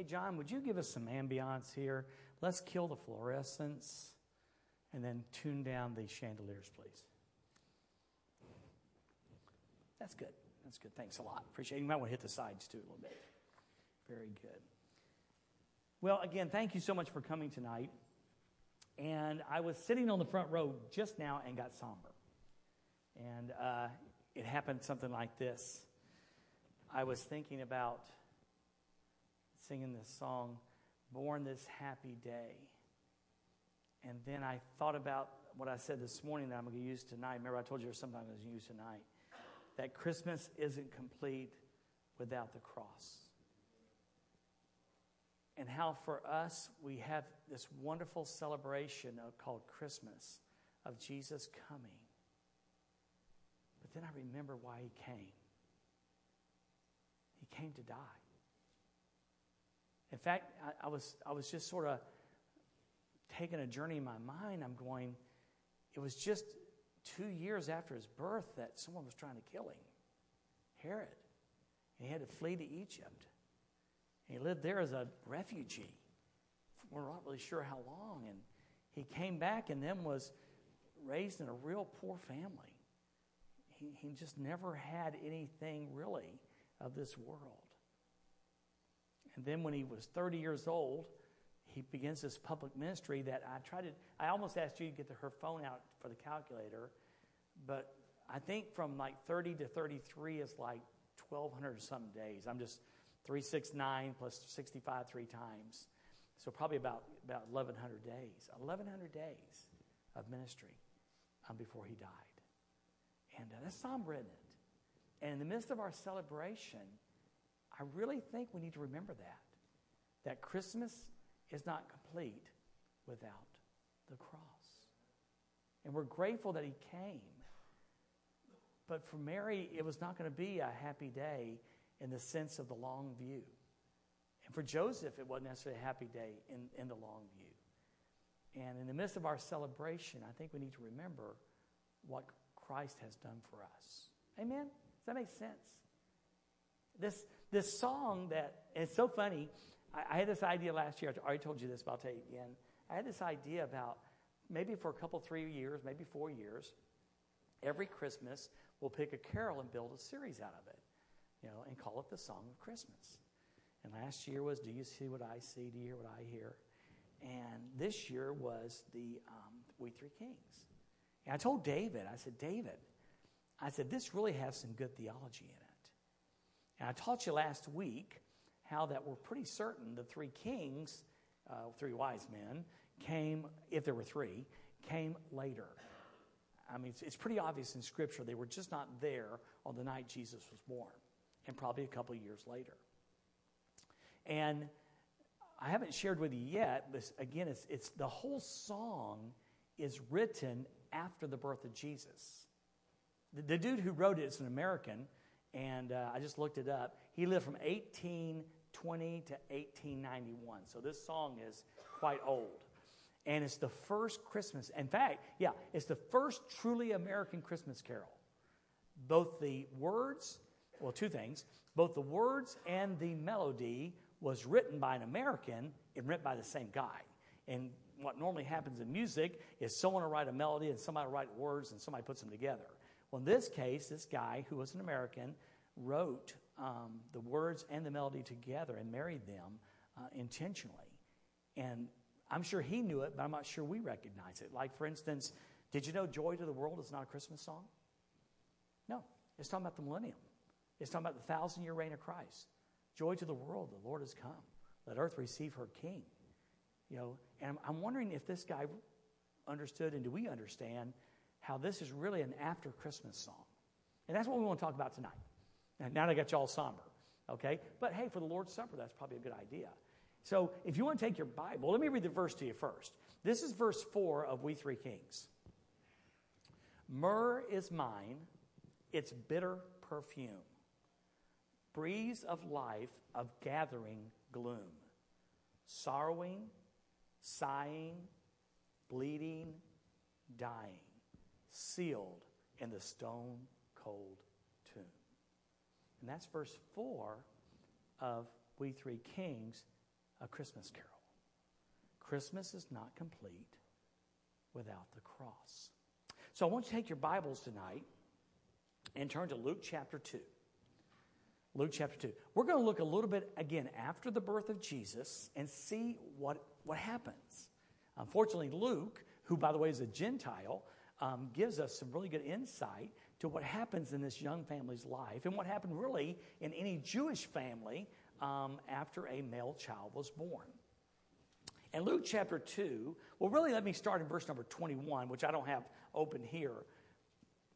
Hey, John, would you give us some ambiance here? Let's kill the fluorescents and then tune down the chandeliers, please. That's good. That's good. Thanks a lot. Appreciate it. You might want to hit the sides too a little bit. Very good. Well, again, thank you so much for coming tonight. And I was sitting on the front row just now and got somber. And uh, it happened something like this. I was thinking about singing this song, Born This Happy Day. And then I thought about what I said this morning that I'm going to use tonight. Remember, I told you something I'm going to use tonight. That Christmas isn't complete without the cross. And how for us, we have this wonderful celebration called Christmas of Jesus coming. But then I remember why he came. He came to die. In fact, I, I, was, I was just sort of taking a journey in my mind. I'm going, it was just two years after his birth that someone was trying to kill him Herod. And he had to flee to Egypt. And he lived there as a refugee. We're not really sure how long. And he came back and then was raised in a real poor family. He, he just never had anything really of this world. And then when he was 30 years old, he begins this public ministry that I tried to, I almost asked you to get the, her phone out for the calculator, but I think from like 30 to 33 is like 1,200 some days. I'm just 369 plus 65 three times. So probably about, about 1,100 days. 1,100 days of ministry um, before he died. And uh, that's isn't it? And in the midst of our celebration, I really think we need to remember that. That Christmas is not complete without the cross. And we're grateful that he came. But for Mary, it was not going to be a happy day in the sense of the long view. And for Joseph, it wasn't necessarily a happy day in, in the long view. And in the midst of our celebration, I think we need to remember what Christ has done for us. Amen? Does that make sense? This, this song that, it's so funny. I, I, had this idea last year. I already told you this, but I'll tell you again. I had this idea about maybe for a couple, three years, maybe four years, every Christmas, we'll pick a carol and build a series out of it, you know, and call it the Song of Christmas. And last year was Do You See What I See? Do you hear what I hear? And this year was the um, We Three Kings. And I told David, I said, David, I said, this really has some good theology in it. And I taught you last week how that we're pretty certain the three kings, uh, three wise men, came, if there were three, came later. I mean, it's, it's, pretty obvious in Scripture they were just not there on the night Jesus was born, and probably a couple years later. And I haven't shared with you yet, but again, it's, it's the whole song is written after the birth of Jesus. The, the dude who wrote it is an American and uh, I just looked it up. He lived from 1820 to 1891. So this song is quite old. And it's the first Christmas. In fact, yeah, it's the first truly American Christmas carol. Both the words, well, two things, both the words and the melody was written by an American and written by the same guy. And what normally happens in music is someone will write a melody and somebody will write words and somebody puts them together. Well, in this case, this guy, who was an American, wrote um, the words and the melody together and married them uh, intentionally. And I'm sure he knew it, but I'm not sure we recognize it. Like, for instance, did you know Joy to the World is not a Christmas song? No, it's talking about the millennium. It's talking about the thousand year reign of Christ. Joy to the world, the Lord has come. Let earth receive her king. You know, and I'm wondering if this guy understood and do we understand how this is really an after Christmas song. And that's what we want to talk about tonight. And now I got you all somber, okay? But hey, for the Lord's Supper, that's probably a good idea. So if you want to take your Bible, let me read the verse to you first. This is verse 4 of We Three Kings. Myrrh is mine, its bitter perfume, breeze of life of gathering gloom, sorrowing, sighing, bleeding, dying sealed in the stone cold tomb. And that's verse 4 of We Three Kings, a Christmas carol. Christmas is not complete without the cross. So I want you to take your Bibles tonight and turn to Luke chapter 2. Luke chapter 2. We're going to look a little bit again after the birth of Jesus and see what, what happens. Unfortunately, Luke, who by the way is a Gentile, um, gives us some really good insight to what happens in this young family's life and what happened really in any Jewish family um, after a male child was born. And Luke chapter 2, well, really, let me start in verse number 21, which I don't have open here.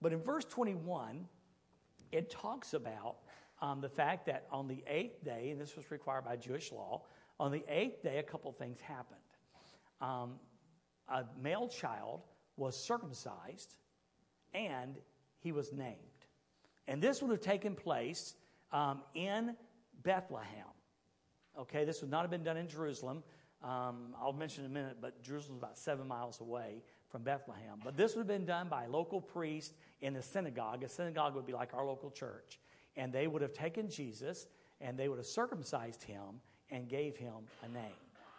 But in verse 21, it talks about um, the fact that on the eighth day, and this was required by Jewish law, on the eighth day, a couple things happened. Um, a male child was circumcised and he was named. And this would have taken place um, in Bethlehem. Okay, this would not have been done in Jerusalem. Um, I'll mention in a minute, but Jerusalem is about seven miles away from Bethlehem. But this would have been done by a local priest in a synagogue. A synagogue would be like our local church. And they would have taken Jesus and they would have circumcised him and gave him a name.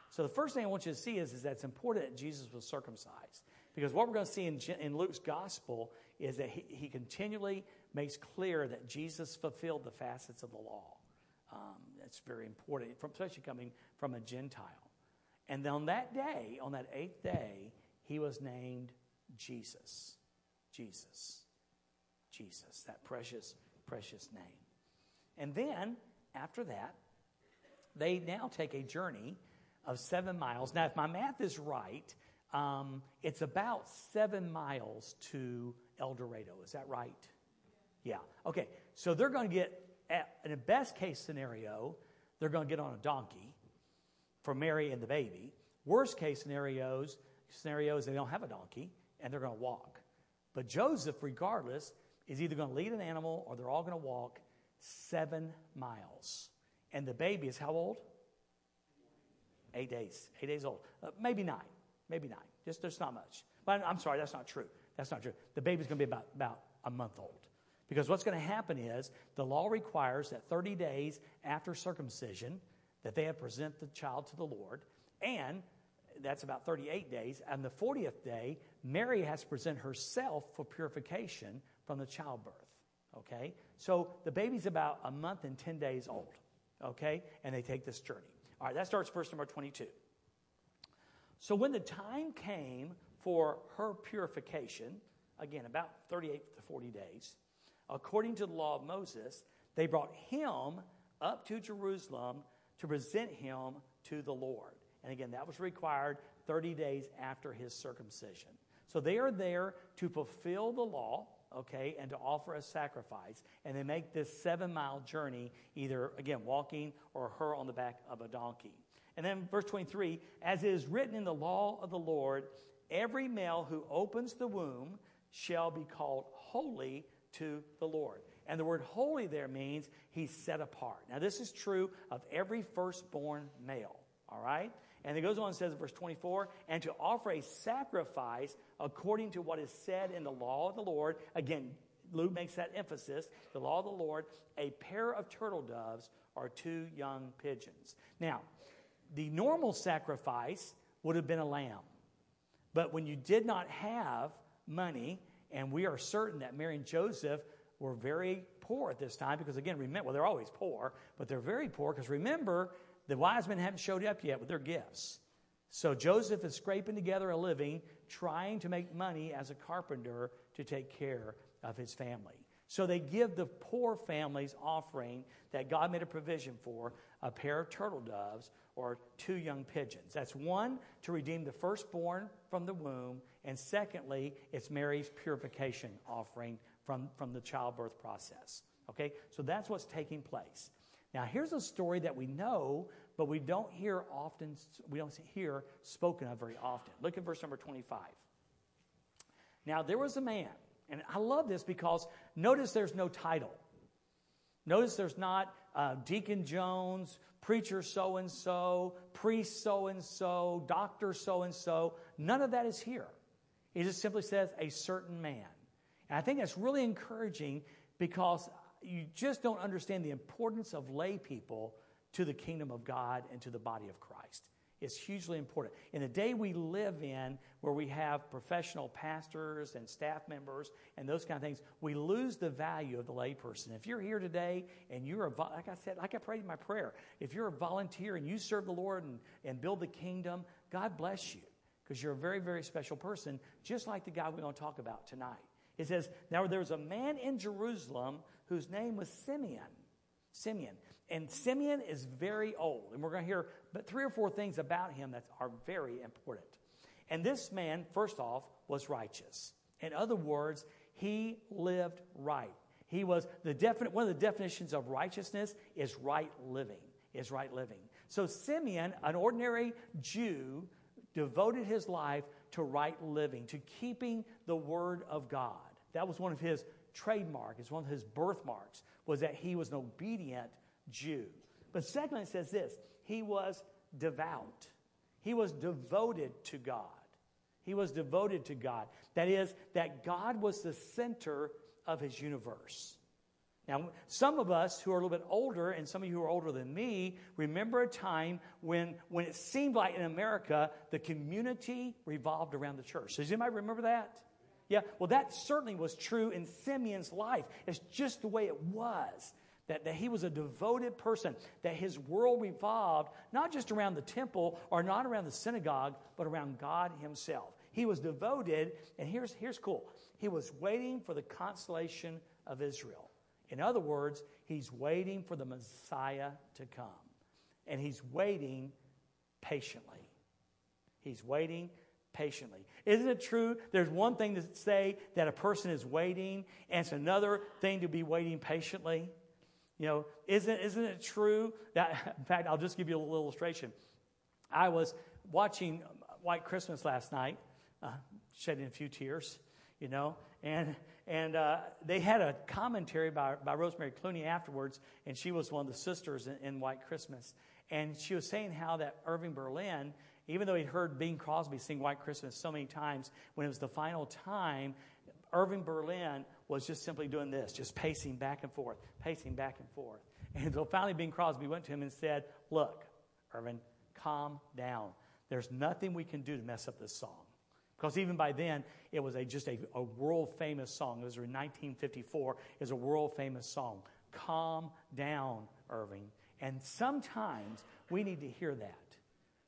So the first thing I want you to see is, is that it's important that Jesus was circumcised. Because what we're going to see in, in Luke's gospel is that he, he continually makes clear that Jesus fulfilled the facets of the law. Um, that's very important, especially coming from a Gentile. And on that day, on that eighth day, he was named Jesus. Jesus. Jesus, that precious, precious name. And then, after that, they now take a journey of seven miles. Now, if my math is right, um, it's about seven miles to Eldorado. Is that right? Yeah. Okay. So they're going to get, at, in a best case scenario, they're going to get on a donkey for Mary and the baby. Worst case scenarios, scenarios they don't have a donkey and they're going to walk. But Joseph, regardless, is either going to lead an animal or they're all going to walk seven miles. And the baby is how old? Eight days. Eight days old. Uh, maybe nine. Maybe nine. Just there's not much. But I'm sorry, that's not true. That's not true. The baby's going to be about, about a month old. Because what's going to happen is the law requires that 30 days after circumcision that they have present the child to the Lord. And that's about 38 days. And the 40th day, Mary has to present herself for purification from the childbirth. Okay? So the baby's about a month and 10 days old. Okay? And they take this journey. All right, that starts verse number 22. So when the time came for her purification, again, about 38 to 40 days, according to the law of Moses, they brought him up to Jerusalem to present him to the Lord. And again, that was required 30 days after his circumcision. So they are there to fulfill the law, okay, and to offer a sacrifice. And they make this seven mile journey, either, again, walking or her on the back of a donkey. And then verse 23 as it is written in the law of the Lord, every male who opens the womb shall be called holy to the Lord. And the word holy there means he's set apart. Now, this is true of every firstborn male, all right? And it goes on and says in verse 24, and to offer a sacrifice according to what is said in the law of the Lord. Again, Luke makes that emphasis the law of the Lord, a pair of turtle doves or two young pigeons. Now, the normal sacrifice would have been a lamb. But when you did not have money, and we are certain that Mary and Joseph were very poor at this time, because again, remember, well, they're always poor, but they're very poor because remember, the wise men haven't showed up yet with their gifts. So Joseph is scraping together a living, trying to make money as a carpenter to take care of his family. So they give the poor families offering that God made a provision for a pair of turtle doves or two young pigeons. That's one to redeem the firstborn from the womb, and secondly, it's Mary's purification offering from, from the childbirth process. Okay? So that's what's taking place. Now, here's a story that we know, but we don't hear often, we don't hear spoken of very often. Look at verse number 25. Now, there was a man, and I love this because notice there's no title. Notice there's not uh, Deacon Jones, preacher so and so, priest so and so, doctor so and so. None of that is here. It just simply says a certain man. And I think that's really encouraging because you just don't understand the importance of lay people to the kingdom of God and to the body of Christ. It's hugely important. In the day we live in, where we have professional pastors and staff members and those kind of things, we lose the value of the layperson. If you're here today and you're a, like I said, like I prayed in my prayer, if you're a volunteer and you serve the Lord and, and build the kingdom, God bless you because you're a very, very special person, just like the guy we're going to talk about tonight. It says, Now there was a man in Jerusalem whose name was Simeon. Simeon. And Simeon is very old. And we're going to hear but three or four things about him that are very important. And this man, first off, was righteous. In other words, he lived right. He was the definite one of the definitions of righteousness is right living. Is right living. So Simeon, an ordinary Jew, devoted his life to right living, to keeping the word of God. That was one of his trademarks, it's one of his birthmarks, was that he was an obedient Jew. But secondly, it says this he was devout. He was devoted to God. He was devoted to God. That is, that God was the center of his universe. Now, some of us who are a little bit older, and some of you who are older than me, remember a time when, when it seemed like in America the community revolved around the church. Does anybody remember that? Yeah, well, that certainly was true in Simeon's life. It's just the way it was that, that he was a devoted person, that his world revolved not just around the temple or not around the synagogue, but around God himself. He was devoted, and here's, here's cool he was waiting for the consolation of Israel. In other words, he's waiting for the Messiah to come, and he's waiting patiently. He's waiting patiently. Isn't it true? There's one thing to say that a person is waiting, and it's another thing to be waiting patiently. You know, isn't, isn't it true that, in fact, I'll just give you a little illustration. I was watching White Christmas last night, uh, shedding a few tears, you know, and, and uh, they had a commentary by, by Rosemary Clooney afterwards, and she was one of the sisters in, in White Christmas. And she was saying how that Irving Berlin, even though he'd heard Bing Crosby sing White Christmas so many times, when it was the final time, Irving Berlin was just simply doing this, just pacing back and forth, pacing back and forth. And so finally, Bing Crosby went to him and said, Look, Irving, calm down. There's nothing we can do to mess up this song. Because even by then, it was a, just a, a world famous song. It was in 1954. It a world famous song. Calm down, Irving. And sometimes we need to hear that.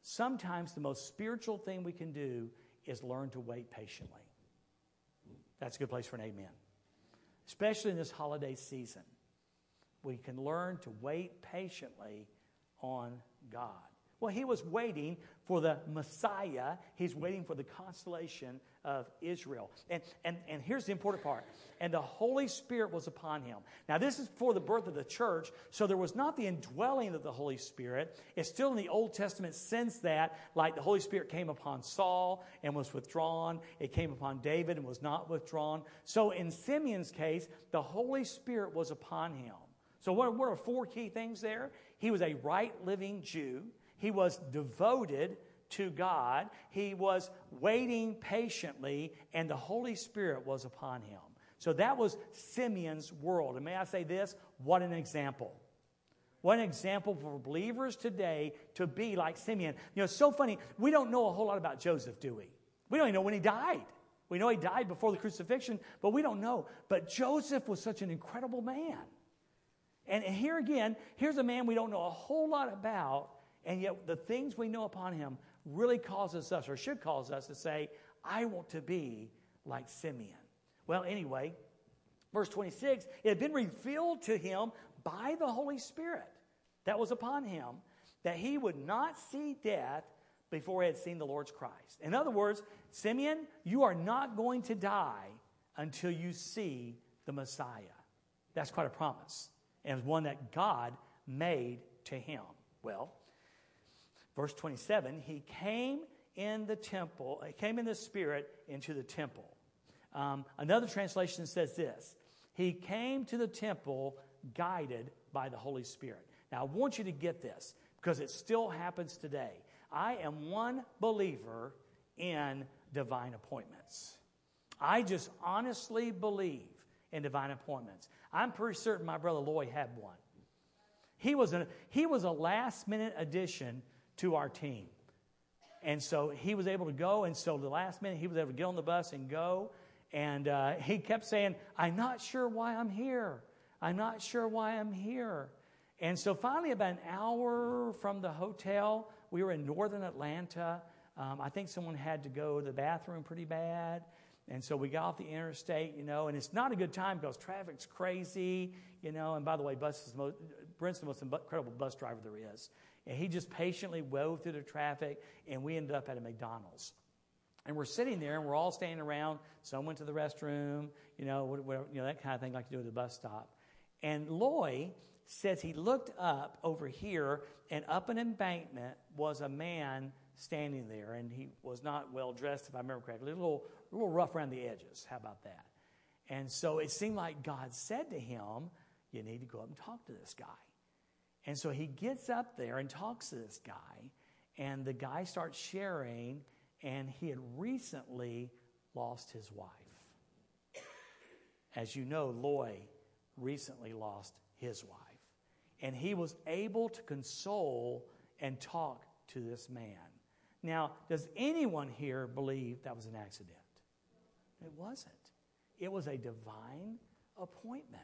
Sometimes the most spiritual thing we can do is learn to wait patiently. That's a good place for an amen especially in this holiday season. We can learn to wait patiently on God. Well, he was waiting for the Messiah. He's waiting for the consolation of Israel. And, and, and here's the important part. And the Holy Spirit was upon him. Now, this is for the birth of the church, so there was not the indwelling of the Holy Spirit. It's still in the Old Testament since that, like the Holy Spirit came upon Saul and was withdrawn, it came upon David and was not withdrawn. So in Simeon's case, the Holy Spirit was upon him. So, what, what are four key things there? He was a right living Jew. He was devoted to God. He was waiting patiently, and the Holy Spirit was upon him. So that was Simeon's world. And may I say this? What an example. What an example for believers today to be like Simeon. You know, it's so funny. We don't know a whole lot about Joseph, do we? We don't even know when he died. We know he died before the crucifixion, but we don't know. But Joseph was such an incredible man. And here again, here's a man we don't know a whole lot about, and yet the things we know upon him really causes us, or should cause us, to say, I want to be like Simeon. Well, anyway, verse 26 it had been revealed to him by the Holy Spirit that was upon him that he would not see death before he had seen the Lord's Christ. In other words, Simeon, you are not going to die until you see the Messiah. That's quite a promise, and one that God made to him. Well, Verse 27 He came in the temple, he came in the Spirit into the temple. Um, another translation says this He came to the temple guided by the Holy Spirit. Now, I want you to get this because it still happens today. I am one believer in divine appointments. I just honestly believe in divine appointments. I'm pretty certain my brother Lloyd had one. He was a, he was a last minute addition to our team. And so he was able to go. And so the last minute, he was able to get on the bus and go. And uh, he kept saying, I'm not sure why I'm here. I'm not sure why I'm here. And so finally, about an hour from the hotel, we were in northern Atlanta. Um, I think someone had to go to the bathroom pretty bad. And so we got off the interstate, you know, and it's not a good time because traffic's crazy, you know. And by the way, bus is the most, Brent's the most incredible bus driver there is. And he just patiently wove through the traffic, and we ended up at a McDonald's. And we're sitting there, and we're all standing around. Some went to the restroom, you know, whatever, you know that kind of thing, like you do at the bus stop. And Loy says he looked up over here, and up an embankment was a man standing there, and he was not well dressed, if I remember correctly, a little, a little rough around the edges. How about that? And so it seemed like God said to him, You need to go up and talk to this guy. And so he gets up there and talks to this guy, and the guy starts sharing, and he had recently lost his wife. As you know, Loy recently lost his wife. And he was able to console and talk to this man. Now, does anyone here believe that was an accident? It wasn't. It was a divine appointment.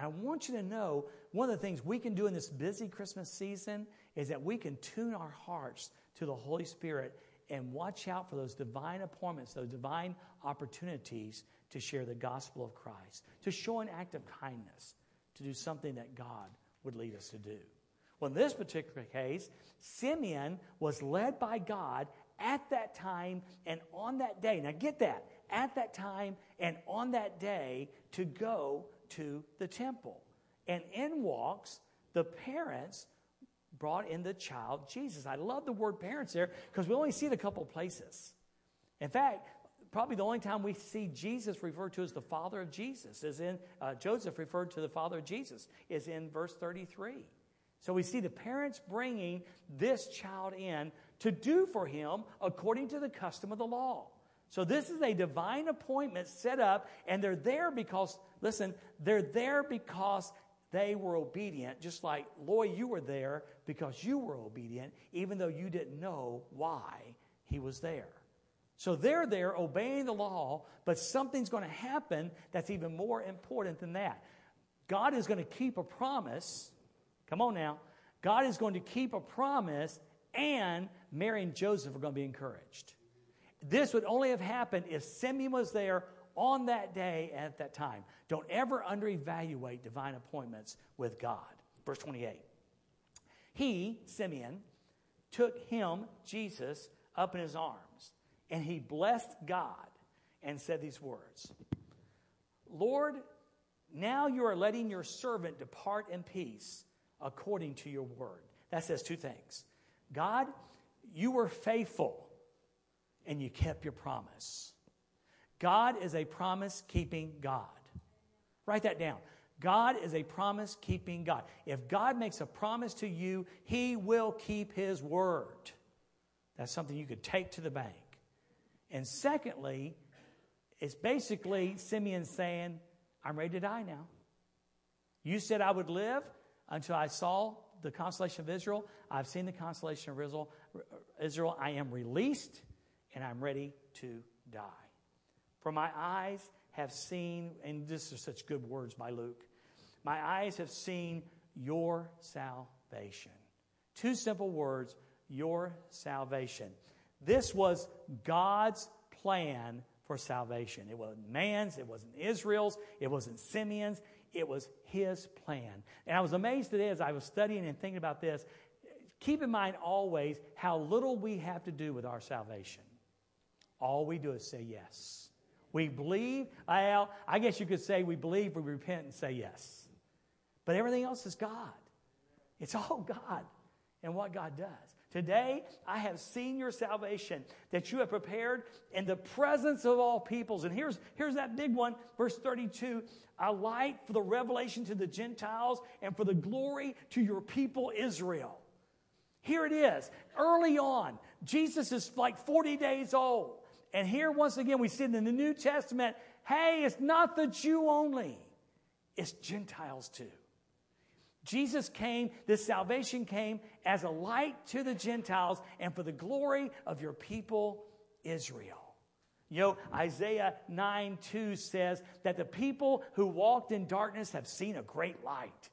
And I want you to know one of the things we can do in this busy Christmas season is that we can tune our hearts to the Holy Spirit and watch out for those divine appointments, those divine opportunities to share the gospel of Christ, to show an act of kindness, to do something that God would lead us to do. Well, in this particular case, Simeon was led by God at that time and on that day. Now, get that at that time and on that day to go to the temple. And in walks the parents brought in the child Jesus. I love the word parents there because we only see it a couple places. In fact, probably the only time we see Jesus referred to as the father of Jesus is in uh, Joseph referred to the father of Jesus is in verse 33. So we see the parents bringing this child in to do for him according to the custom of the law. So this is a divine appointment set up, and they're there because, listen, they're there because they were obedient, just like, Loy, you were there because you were obedient, even though you didn't know why he was there. So they're there obeying the law, but something's going to happen that's even more important than that. God is going to keep a promise Come on now. God is going to keep a promise, and Mary and Joseph are going to be encouraged. This would only have happened if Simeon was there on that day and at that time. Don't ever underevaluate divine appointments with God. Verse 28. He, Simeon, took him, Jesus, up in his arms, and he blessed God and said these words Lord, now you are letting your servant depart in peace according to your word. That says two things God, you were faithful and you kept your promise. God is a promise keeping God. Write that down. God is a promise keeping God. If God makes a promise to you, He will keep His word. That's something you could take to the bank. And secondly, it's basically Simeon saying, I'm ready to die now. You said I would live until I saw the consolation of Israel. I've seen the consolation of Israel. Israel, I am released and I'm ready to die. For my eyes have seen, and this are such good words by Luke, my eyes have seen your salvation. Two simple words your salvation. This was God's plan for salvation. It wasn't man's, it wasn't Israel's, it wasn't Simeon's, it was his plan. And I was amazed today as I was studying and thinking about this. Keep in mind always how little we have to do with our salvation. All we do is say yes. We believe, I, I guess you could say we believe, we repent, and say yes. But everything else is God. It's all God and what God does. Today, I have seen your salvation that you have prepared in the presence of all peoples. And here's, here's that big one, verse 32 a light for the revelation to the Gentiles and for the glory to your people Israel. Here it is. Early on, Jesus is like 40 days old. And here, once again, we see in the New Testament hey, it's not the Jew only, it's Gentiles too. Jesus came, this salvation came as a light to the Gentiles and for the glory of your people, Israel. You know, Isaiah 9 2 says that the people who walked in darkness have seen a great light.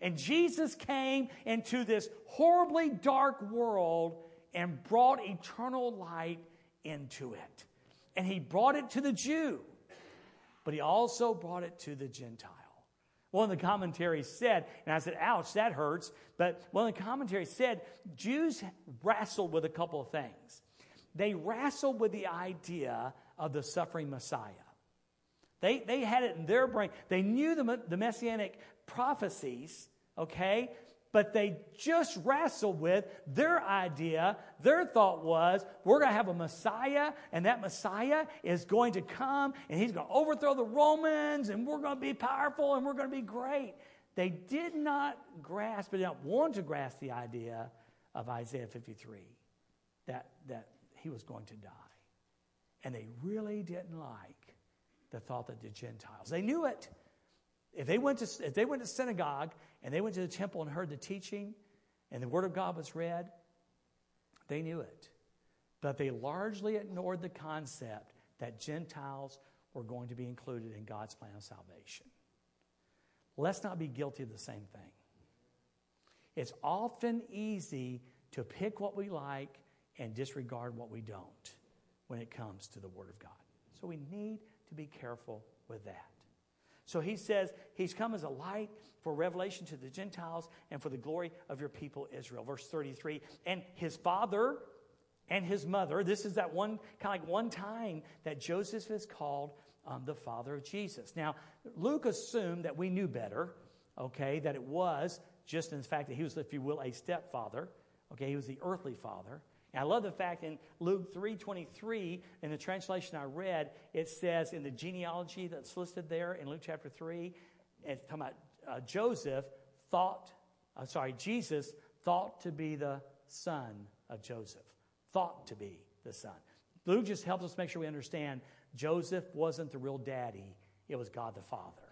And Jesus came into this horribly dark world and brought eternal light into it. And he brought it to the Jew, but he also brought it to the Gentile. One of the commentaries said, and I said, ouch, that hurts. But one of the commentaries said, Jews wrestled with a couple of things. They wrestled with the idea of the suffering Messiah. They, they had it in their brain. They knew the, the messianic prophecies, okay? But they just wrestled with their idea. Their thought was, we're going to have a Messiah, and that Messiah is going to come, and he's going to overthrow the Romans, and we're going to be powerful, and we're going to be great. They did not grasp, they did not want to grasp the idea of Isaiah 53 that, that he was going to die. And they really didn't like the thought that the Gentiles, they knew it. If they went to, if they went to synagogue and they went to the temple and heard the teaching and the word of God was read, they knew it. But they largely ignored the concept that Gentiles were going to be included in God's plan of salvation. Let's not be guilty of the same thing. It's often easy to pick what we like and disregard what we don't when it comes to the Word of God. So we need to be careful with that. So he says he's come as a light for revelation to the Gentiles and for the glory of your people Israel. Verse 33. And his father and his mother, this is that one kind of like one time that Joseph is called um, the father of Jesus. Now, Luke assumed that we knew better, okay, that it was just in the fact that he was, if you will, a stepfather. Okay, he was the earthly father. And I love the fact in Luke 3.23, in the translation I read, it says in the genealogy that's listed there in Luke chapter 3, it's talking about uh, Joseph thought, uh, sorry, Jesus thought to be the son of Joseph. Thought to be the son. Luke just helps us make sure we understand Joseph wasn't the real daddy, it was God the Father.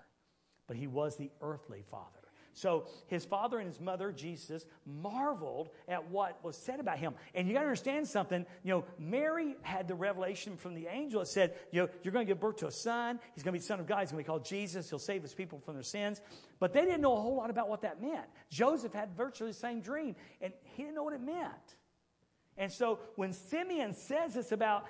But he was the earthly father. So his father and his mother, Jesus, marveled at what was said about him. And you got to understand something. You know, Mary had the revelation from the angel that said, you know, you're going to give birth to a son. He's going to be the son of God. He's going to be called Jesus. He'll save his people from their sins. But they didn't know a whole lot about what that meant. Joseph had virtually the same dream, and he didn't know what it meant. And so when Simeon says this about